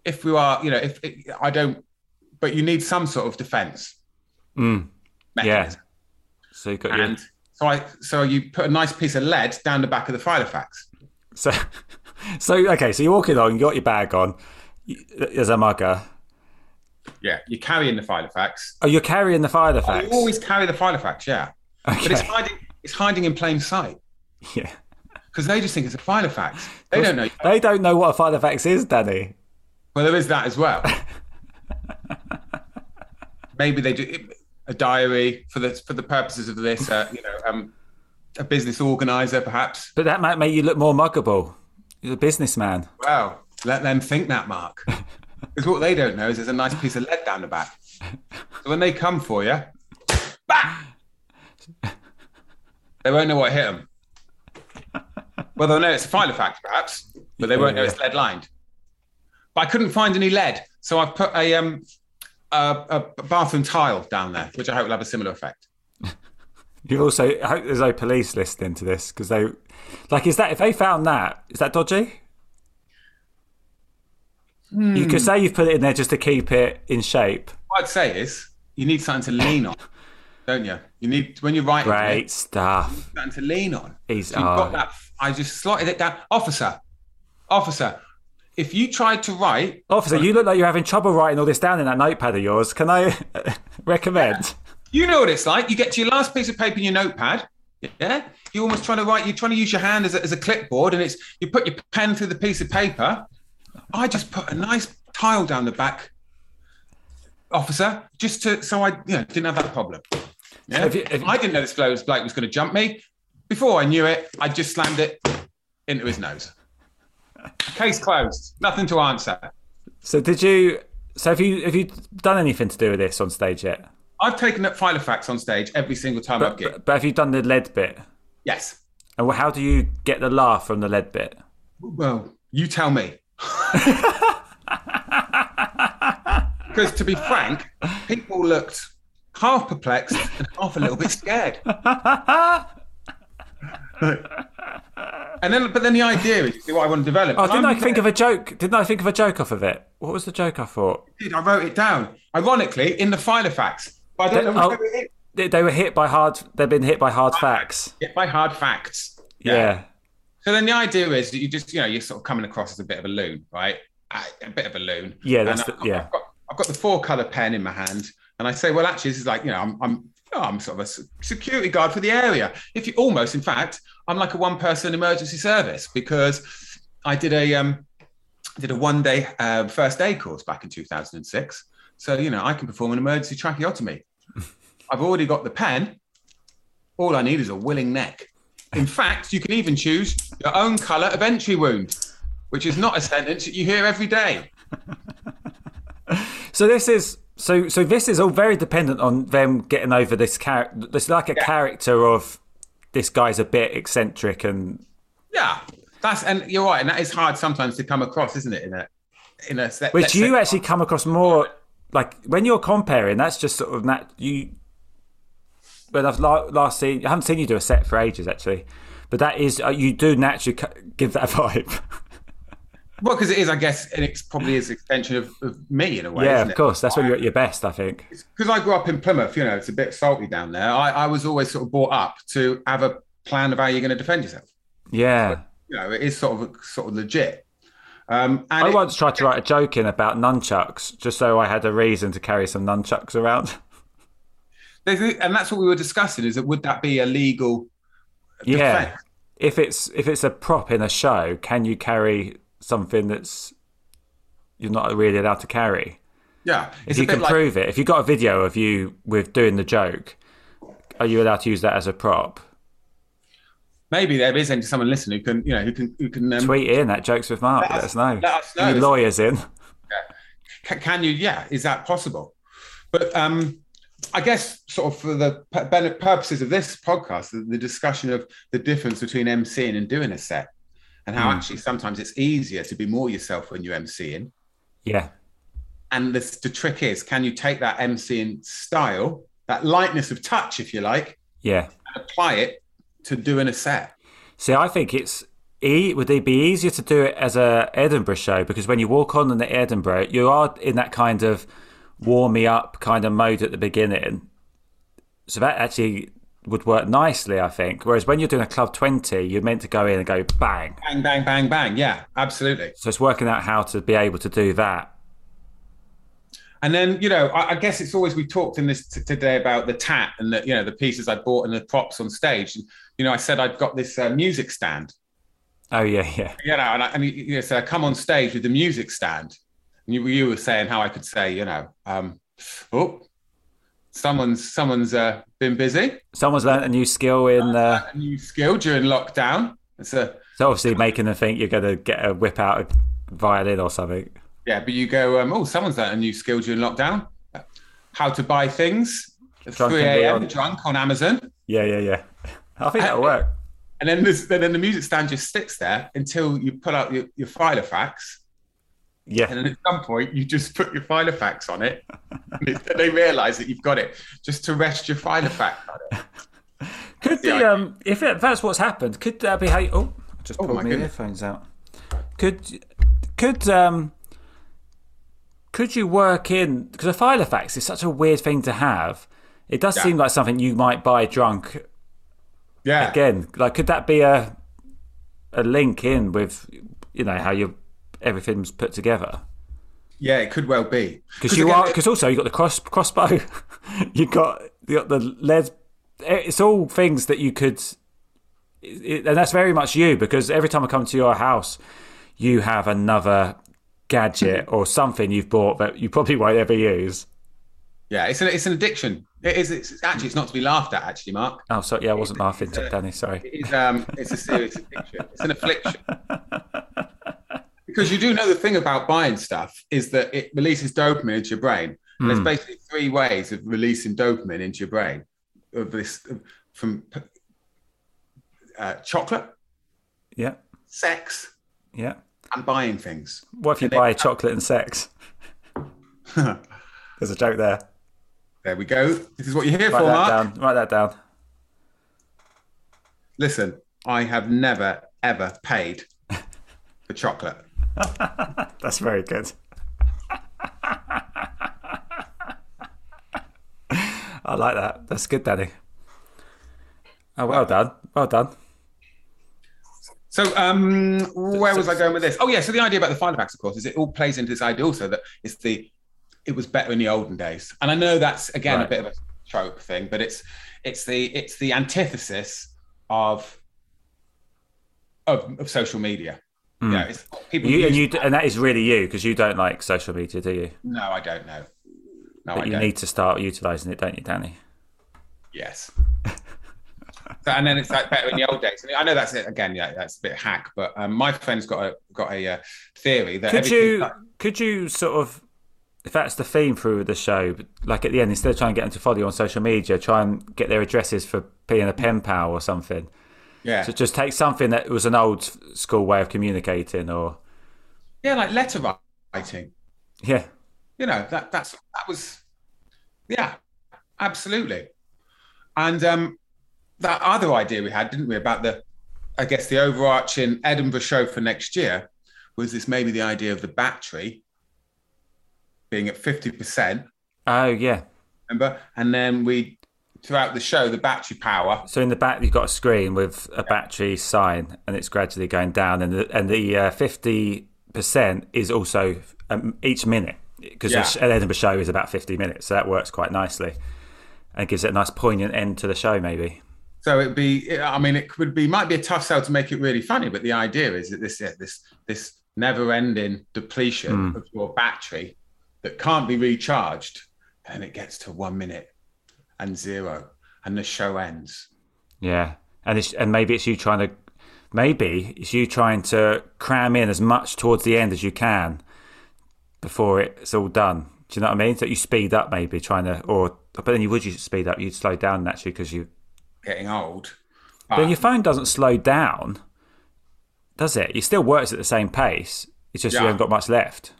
if we are, you know, if if I don't, but you need some sort of defense Mm. Yeah. So you got your so I, so you put a nice piece of lead down the back of the Filofax. So, so okay. So you're walking along. You got your bag on. There's a mugger. Yeah, you're carrying the Filofax. Oh, you're carrying the facts. always carry the Filofax, yeah. But it's hiding, it's hiding in plain sight Yeah. because they just think it's a Filofax. They don't know. They don't know what a facts is, Danny. Well, there is that as well. Maybe they do a diary for the for the purposes of this. Uh, you know, um, a business organizer, perhaps. But that might make you look more muggable. You're a businessman. Well, let them think that, Mark. Because what they don't know is there's a nice piece of lead down the back. So when they come for you, bah! they won't know what hit them. Well, they'll know it's a Filofax, perhaps, but they won't know it's lead lined. But I couldn't find any lead, so I've put a um a, a bathroom tile down there, which I hope will have a similar effect. You've also. I hope there's no police listening to this because they, like, is that if they found that, is that dodgy? You could hmm. say you've put it in there just to keep it in shape. What I'd say is you need something to lean on, don't you? You need when you're writing Great it, stuff. something to lean on. He's- So you've got oh. that. I just slotted it down. Officer, officer, if you tried to write, Officer, you look like you're having trouble writing all this down in that notepad of yours. Can I recommend? you know what it's like. You get to your last piece of paper in your notepad. Yeah, you're almost trying to write. You're trying to use your hand as a, as a clipboard, and it's you put your pen through the piece of paper. I just put a nice tile down the back, officer, just to so I you know didn't have that problem. Yeah, you- have you- I didn't know this bloke was going to jump me. Before I knew it, I just slammed it into his nose. Case closed. Nothing to answer. So did you? So have you have you done anything to do with this on stage yet? I've taken up Filofax on stage every single time I've But, gigged. but, but have you done the lead bit? Yes. And how do you get the laugh from the lead bit? Well, you tell me. Because to be frank, people looked half perplexed and half a little bit scared. and then, but then the idea is what I want to develop. Oh, didn't I think of a joke? Didn't I think of a joke off of it? What was the joke I thought? I wrote it down. Ironically, in the Filofax, but I don't know Oh. Where it is. They, they were hit by hard. They've been hit by hard facts. Hit by hard facts. Yeah. So then the idea is that you just, you know, you're sort of coming across as a bit of a loon, right? A, bit of a loon. Yeah, that's I've the- yeah. I've got, I've got the four color pen in my hand, and I say, well, actually, this is like, you know, I'm, I'm, oh, I'm sort of a security guard for the area. If you almost, in fact, I'm like a one-person emergency service because I did a, um, did a one-day uh, first aid course back in 2006. So you know, I can perform an emergency tracheotomy. I've already got the pen. All I need is a willing neck. In fact, you can even choose your own colour of entry wound, which is not a sentence that you hear every day. So this is so so this is all very dependent on them getting over this character. There's like a character of this guy's a bit eccentric and Yeah, that's and you're right, and that is hard sometimes to come across, isn't it? In a in a set, which you actually come across more like when you're comparing. That's just sort of that you. When I've last seen, I haven't seen you do a set for ages actually, but that is uh, you do naturally give that vibe. well because it is, I guess, and it's probably is an extension of, of me in a way. yeah, of it? course. That's when you're at your best, I think. because I grew up in Plymouth, you know, it's a bit salty down there. I, I was always sort of brought up to have a plan of how you're going to defend yourself. Yeah. You know, it is sort of sort of legit. Um, and I it- once tried to write a joke in about nunchucks, just so I had a reason to carry some nunchucks around. and that's what we were discussing: is that would that be a legal? Yeah. If it's if it's a prop in a show, can you carry something that's you're not really allowed to carry? Yeah, If you can like prove it, if you've got a video of you with doing the joke, are you allowed to use that as a prop? maybe there is someone listening who can, you know, who can who can um, Tweet in that jokes with Mark. Let, Let us know. let us know. Lawyers in? can, can you? Yeah, is that possible? But um, I guess, sort of for the purposes of this podcast, the, the discussion of the difference between emceeing and doing a set, and how hmm. actually sometimes it's easier to be more yourself when you're MCing. Yeah. And the, the trick is, can you take that emceeing style, that lightness of touch, if you like, Yeah. and apply it to doing a set? See, I think it's e- would it be easier to do it as a Edinburgh show because when you walk on in the Edinburgh, you are in that kind of warm me up kind of mode at the beginning. So that actually would work nicely, I think. Whereas when you're doing a club twenty, you're meant to go in and go bang. Bang, bang, bang, bang. Yeah, absolutely. So it's working out how to be able to do that. And then, you know, I, I guess it's always we talked in this t- today about the tat and the, you know, the pieces I bought and the props on stage. And, you know, I said I'd got this uh, music stand, Oh yeah, yeah, you know, and, I, and you, you know, so I come on stage with the music stand. You, you were saying how I could say, you know, um, oh, someone's someone's uh, been busy. someone's learnt a new skill in. Uh, A new skill during lockdown. It's a so obviously making them think you're going to get a whip out a violin or something. yeah, but you go, um, oh, someone's learned a new skill during lockdown. How to buy things at Drunk 3 and a.m. drunk on Amazon. Yeah, yeah, yeah. I think that'll work. And then, then the music stand just sits there until you pull out your, your Filofax. Yeah. And then at some point, you just put your Filofax on it. and they realize that you've got it just to rest your Filofax on it. Could the Yeah. um, if it, that's what's happened, could that be how? You, oh, I just Oh, pulled my my earphones out. Could could um, could you work in because a Filofax is such a weird thing to have. It does Yeah. seem like something you might buy drunk Yeah. again. Like, could that be a a link in with you know how you everything's put together? Yeah, it could well be. Because you again, are because also you got the cross crossbow, you got you got the lead. It's all things that you could, it, and that's very much you. Because every time I come to your house, you have another gadget or something you've bought that you probably won't ever use. Yeah, it's an, it's an addiction. It is. It's, actually, it's not to be laughed at, actually, Mark. Oh, sorry, yeah, I wasn't laughing, Danny. Sorry. It is, um, it's a serious addiction. It's an affliction. Because you do know the thing about buying stuff is that it releases dopamine into your brain. And there's basically three ways of releasing dopamine into your brain of this from uh, chocolate, Yeah, sex, yeah. and buying things. What if you buy chocolate and sex? There's a joke there. There we go. This is what you're here Write for, Mark. down. Write that down. Listen, I have never ever paid for chocolate. That's very good. I like that. That's good, Danny. Oh, well done. Well done. So, um, where was I going with this? Oh, yeah. So the idea about the Filofax, of course, is it all plays into this idea also that it's the it was better in the olden days, and I know that's again a bit of a trope thing, but it's it's the it's the antithesis of of, of social media. Yeah, it's people. You, and you and that is really you because you don't like social media, do you? no, I don't know. No, But I you don't. need to start utilising it, don't you, Danny? Yes. So, and then it's like better in the old days. I know that's it again. Yeah, that's a bit hack. But um, my friend's got a got a uh, theory that Could you could you sort of if that's the theme through the show, like at the end, instead of trying to get them to follow you on social media, try and get their addresses for being a pen pal or something. Yeah, So just take something that was an old school way of communicating, or yeah, like letter writing. yeah, You know that that's that was, yeah, absolutely. And um, that other idea we had, didn't we, about the, I guess the overarching Edinburgh show for next year was this maybe the idea of the battery being at fifty percent. oh yeah. remember? And then we, throughout the show, the battery power. So in the back, you've got a screen with a battery sign, and it's gradually going down. And the and the uh, fifty percent is also um, each minute because Yeah. an Edinburgh show is about fifty minutes, so that works quite nicely, and gives it a nice poignant end to the show. Maybe. So it'd be, I mean, it could be, might be a tough sell to make it really funny, but the idea is that this, this, this never-ending depletion of your battery that can't be recharged, and it gets to one minute and zero, and the show ends. Yeah, and it's, and maybe it's you trying to, maybe it's you trying to cram in as much towards the end as you can before it's all done. Do you know what I mean? That you speed up, maybe trying to, or but then you would you speed up, you'd slow down naturally because you. Getting old. But your phone doesn't slow down, does it? It still works at the same pace. It's just you haven't got much left.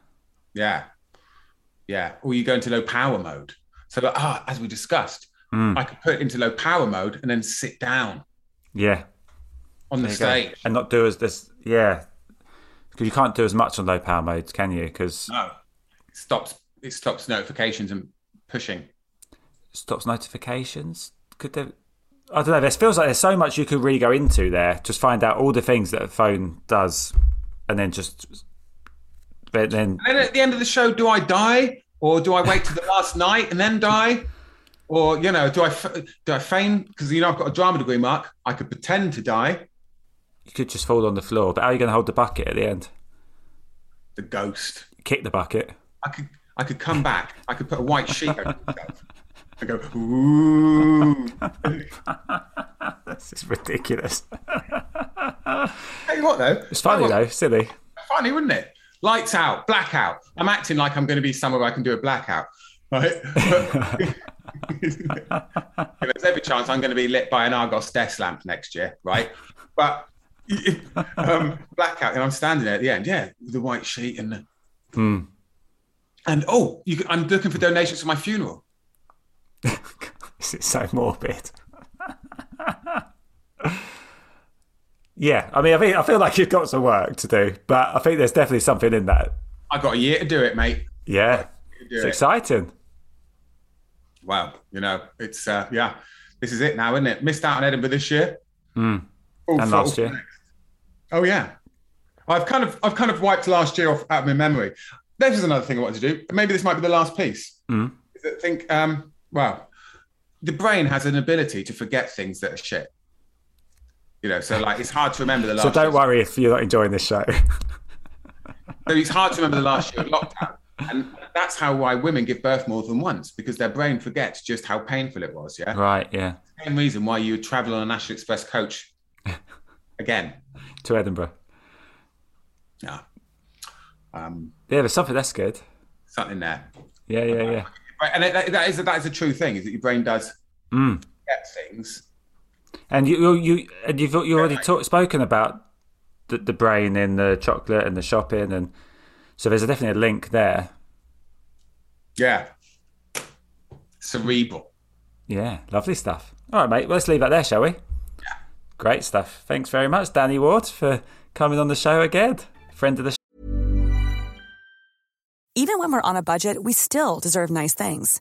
Yeah. Yeah. Or you go into low power mode. So, like, ah, as we discussed, Hmm. I could put it into low power mode and then sit down Yeah. on the There go. stage. and not do as this. Yeah, because you can't do as much on low power modes, can you? Because No. It stops it stops notifications and pushing. stops notifications. Could there? I don't know. There feels like there's so much you could really go into there. Just find out all the things that a phone does, and then just. But then, And then at the end of the show, do I die or do I wait to the last night and then die? Or you know, do I do I feign because you know I've got a drama degree, Mark? I could pretend to die. you could just fall on the floor. But how are you going to hold the bucket at the end? The ghost. Kick the bucket. I could I could come back. I could put a white sheet over myself. I go, ooh. This is ridiculous. Tell you what though, It's funny though, silly. Funny, wouldn't it? Lights out, blackout. I'm acting like I'm going to be somewhere where I can do a blackout, right? There's every chance I'm going to be lit by an Argos desk lamp next year, right? But um, blackout, and I'm standing there at the end, yeah, with the white sheet and the, Hmm. and oh, you, I'm looking for donations for my funeral. This is so morbid. Yeah, I mean, I feel, I feel like you've got some work to do, but I think there's definitely something in that. I got a year to do it, mate. Yeah, it's it. exciting. Wow, you know, it's uh, yeah, this is it now, isn't it? Missed out on Edinburgh this year. All Hmm. And last year. next. Oh yeah, I've kind of I've kind of wiped last year off out of my memory. This is another thing I wanted to do. Maybe this might be the last piece. Is that think um, well, the brain has an ability to forget things that are shit. You know, so like it's hard to remember the last. So don't year's- worry if you're not enjoying this show. So it's hard to remember the last year of lockdown. And that's how why women give birth more than once because their brain forgets just how painful it was. Yeah. right, yeah. Same reason why you would travel on a National Express coach again. To Edinburgh. Yeah. Um, Yeah, there's something that's good. something there. Yeah, yeah, yeah. And that, that is that is a true thing. Is that your brain does Mm. get things. And you, you, you and you've you already talk, spoken about the, the brain in the chocolate and the shopping, and so there's a, definitely a link there. Yeah. Cerebral. Yeah, lovely stuff. All right, mate. Well, let's leave that there, shall we? Yeah. Great stuff. Thanks very much, Danny Ward, for coming on the show again. Friend of the show. Even when we're on a budget, we still deserve nice things.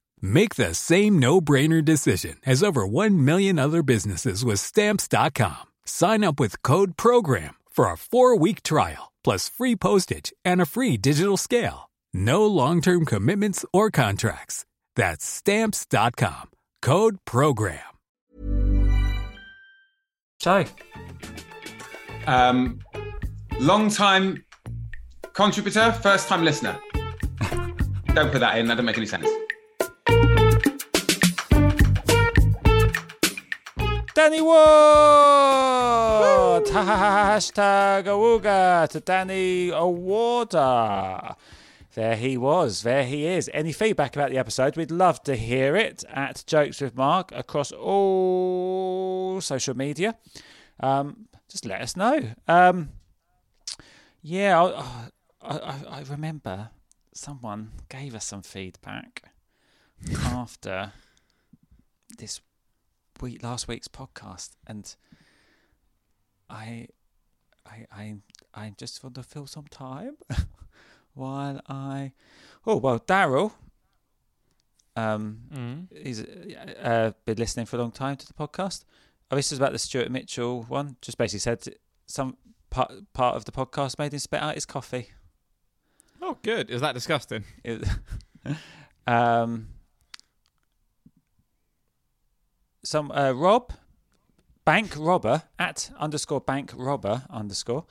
Make the same no-brainer decision as over 1 million other businesses with stamps.com. Sign up with code program for a 4-week trial plus free postage and a free digital scale. No long term commitments or contracts. That's stamps.com. Code program. So, Um, long time contributor, first time listener. Don't put that in. That doesn't make any sense. Danny Wood! Hashtag awooga to Danny Awarda. There he was. There he is. Any feedback about the episode? We'd love to hear it at Jokes with Mark across all social media. Um, just let us know. Um, yeah, I, I, I remember someone gave us some feedback after this week last week's podcast and I I I I just want to fill some time while I oh well Daryl um he's uh, been listening for a long time to the podcast oh this is about the Stuart Mitchell one just basically said some part part of the podcast made him spit out his coffee Oh, good. Is that disgusting? it, um, some uh, Rob Bank Robber at underscore Bank Robber underscore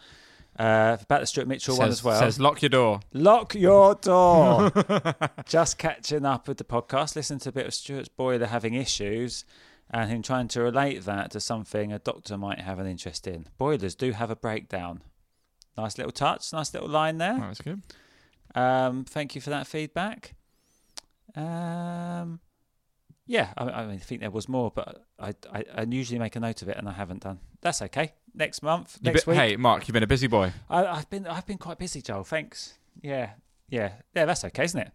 uh, about the Stuart Mitchell one as well. Says lock your door. Lock your door. Just catching up with the podcast, Listen to a bit of Stuart's boiler having issues and him trying to relate that to something a doctor might have an interest in. Boilers do have a breakdown. Nice little touch, nice little line there. That's good. Um, thank you for that feedback. Um, yeah, I, I mean, I think there was more, but I, I, I usually make a note of it, and I haven't done. That's okay. Next month, You next be- week. hey, Mark, you've been a busy boy. I, I've been I've been quite busy, Joel. Thanks. Yeah, yeah, yeah. That's okay, isn't it?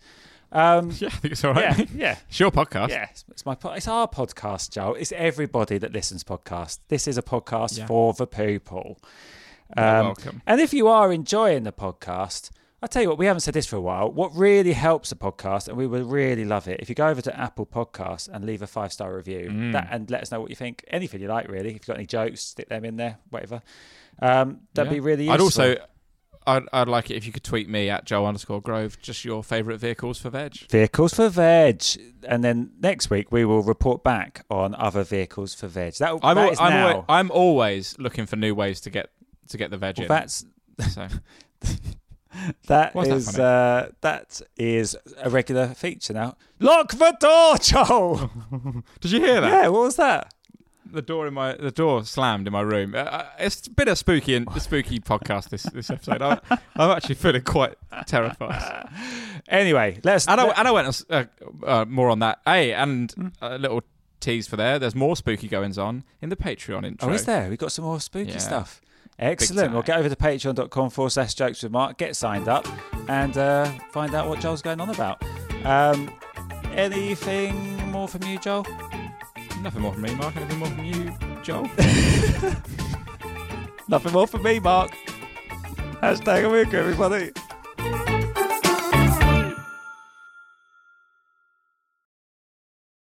Um, Yeah, I think it's all right. yeah, yeah. It's your podcast. Yeah, it's, it's my po- it's our podcast, Joel. It's everybody that listens podcast. This is a podcast Yeah. for the people. You're Um, welcome. And if you are enjoying the podcast, I tell you what, we haven't said this for a while. What really helps a podcast, and we would really love it, if you go over to Apple Podcasts and leave a five star review, Mm. that, and let us know what you think. Anything you like, really. If you've got any jokes, stick them in there. Whatever. Um, that'd Yeah. be really useful. I'd also, I'd, I'd like it if you could tweet me at Joe underscore Grove, just your favourite vehicles for veg. vehicles for veg, and then next week we will report back on other vehicles for veg. That, I'm, that al- I'm, now. always, I'm always looking for new ways to get to get the veg well, in. that's So That that is funny? uh, that is a regular feature now. Lock the door, Joel. did you hear that? yeah, what was that? The door in my the door slammed in my room. Uh, Uh, it's a spooky and spooky podcast this this episode. I, I'm actually feeling quite terrified. Anyway, let's. And I, let- and I went uh, uh, more on that. Hey, and a little tease for there. There's more spooky goings on in the Patreon intro. oh, is there? We got some more spooky Yeah. stuff. Excellent. Well, get over to patreon.com forward slash jokes with Mark, get signed up, and uh, find out what Joel's going on about. Um, anything more from you, Joel? Nothing more from me, Mark. Anything more from you, Joel? Nothing more from me, Mark. Hashtag a week, everybody.